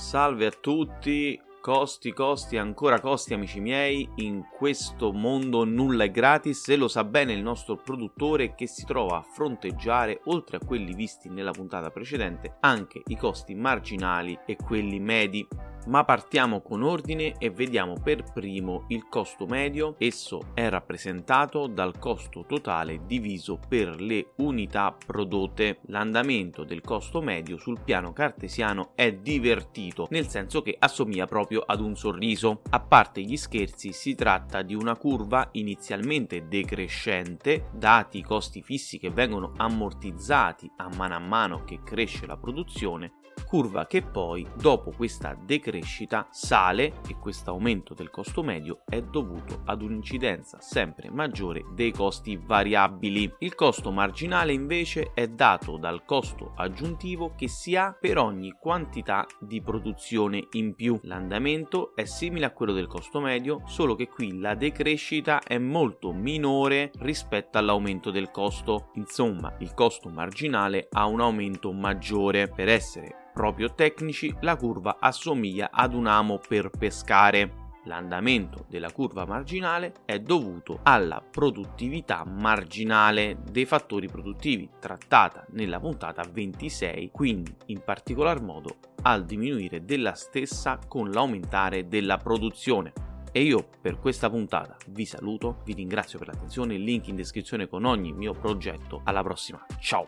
Salve a tutti, costi, costi, ancora costi amici miei, in questo mondo nulla è gratis e lo sa bene il nostro produttore che si trova a fronteggiare, oltre a quelli visti nella puntata precedente, anche i costi marginali e quelli medi ma partiamo con ordine e vediamo per primo il costo medio. Esso è rappresentato dal costo totale diviso per le unità prodotte. L'andamento del costo medio sul piano cartesiano è divertito, nel senso che assomiglia proprio ad un sorriso. A parte gli scherzi, si tratta di una curva inizialmente decrescente, dati i costi fissi che vengono ammortizzati a mano a mano che cresce la produzione, curva che poi dopo questa decrescita sale e questo aumento del costo medio è dovuto ad un'incidenza sempre maggiore dei costi variabili. Il costo marginale invece è dato dal costo aggiuntivo che si ha per ogni quantità di produzione in più. L'andamento è simile a quello del costo medio, solo che qui la decrescita è molto minore rispetto all'aumento del costo. Insomma, il costo marginale ha un aumento maggiore. Per essere proprio tecnici, la curva assomiglia ad un amo per pescare. L'andamento della curva marginale è dovuto alla produttività marginale dei fattori produttivi trattata nella puntata 26, quindi in particolar modo al diminuire della stessa con l'aumentare della produzione. E io per questa puntata vi saluto, vi ringrazio per l'attenzione, link in descrizione con ogni mio progetto. Alla prossima, ciao!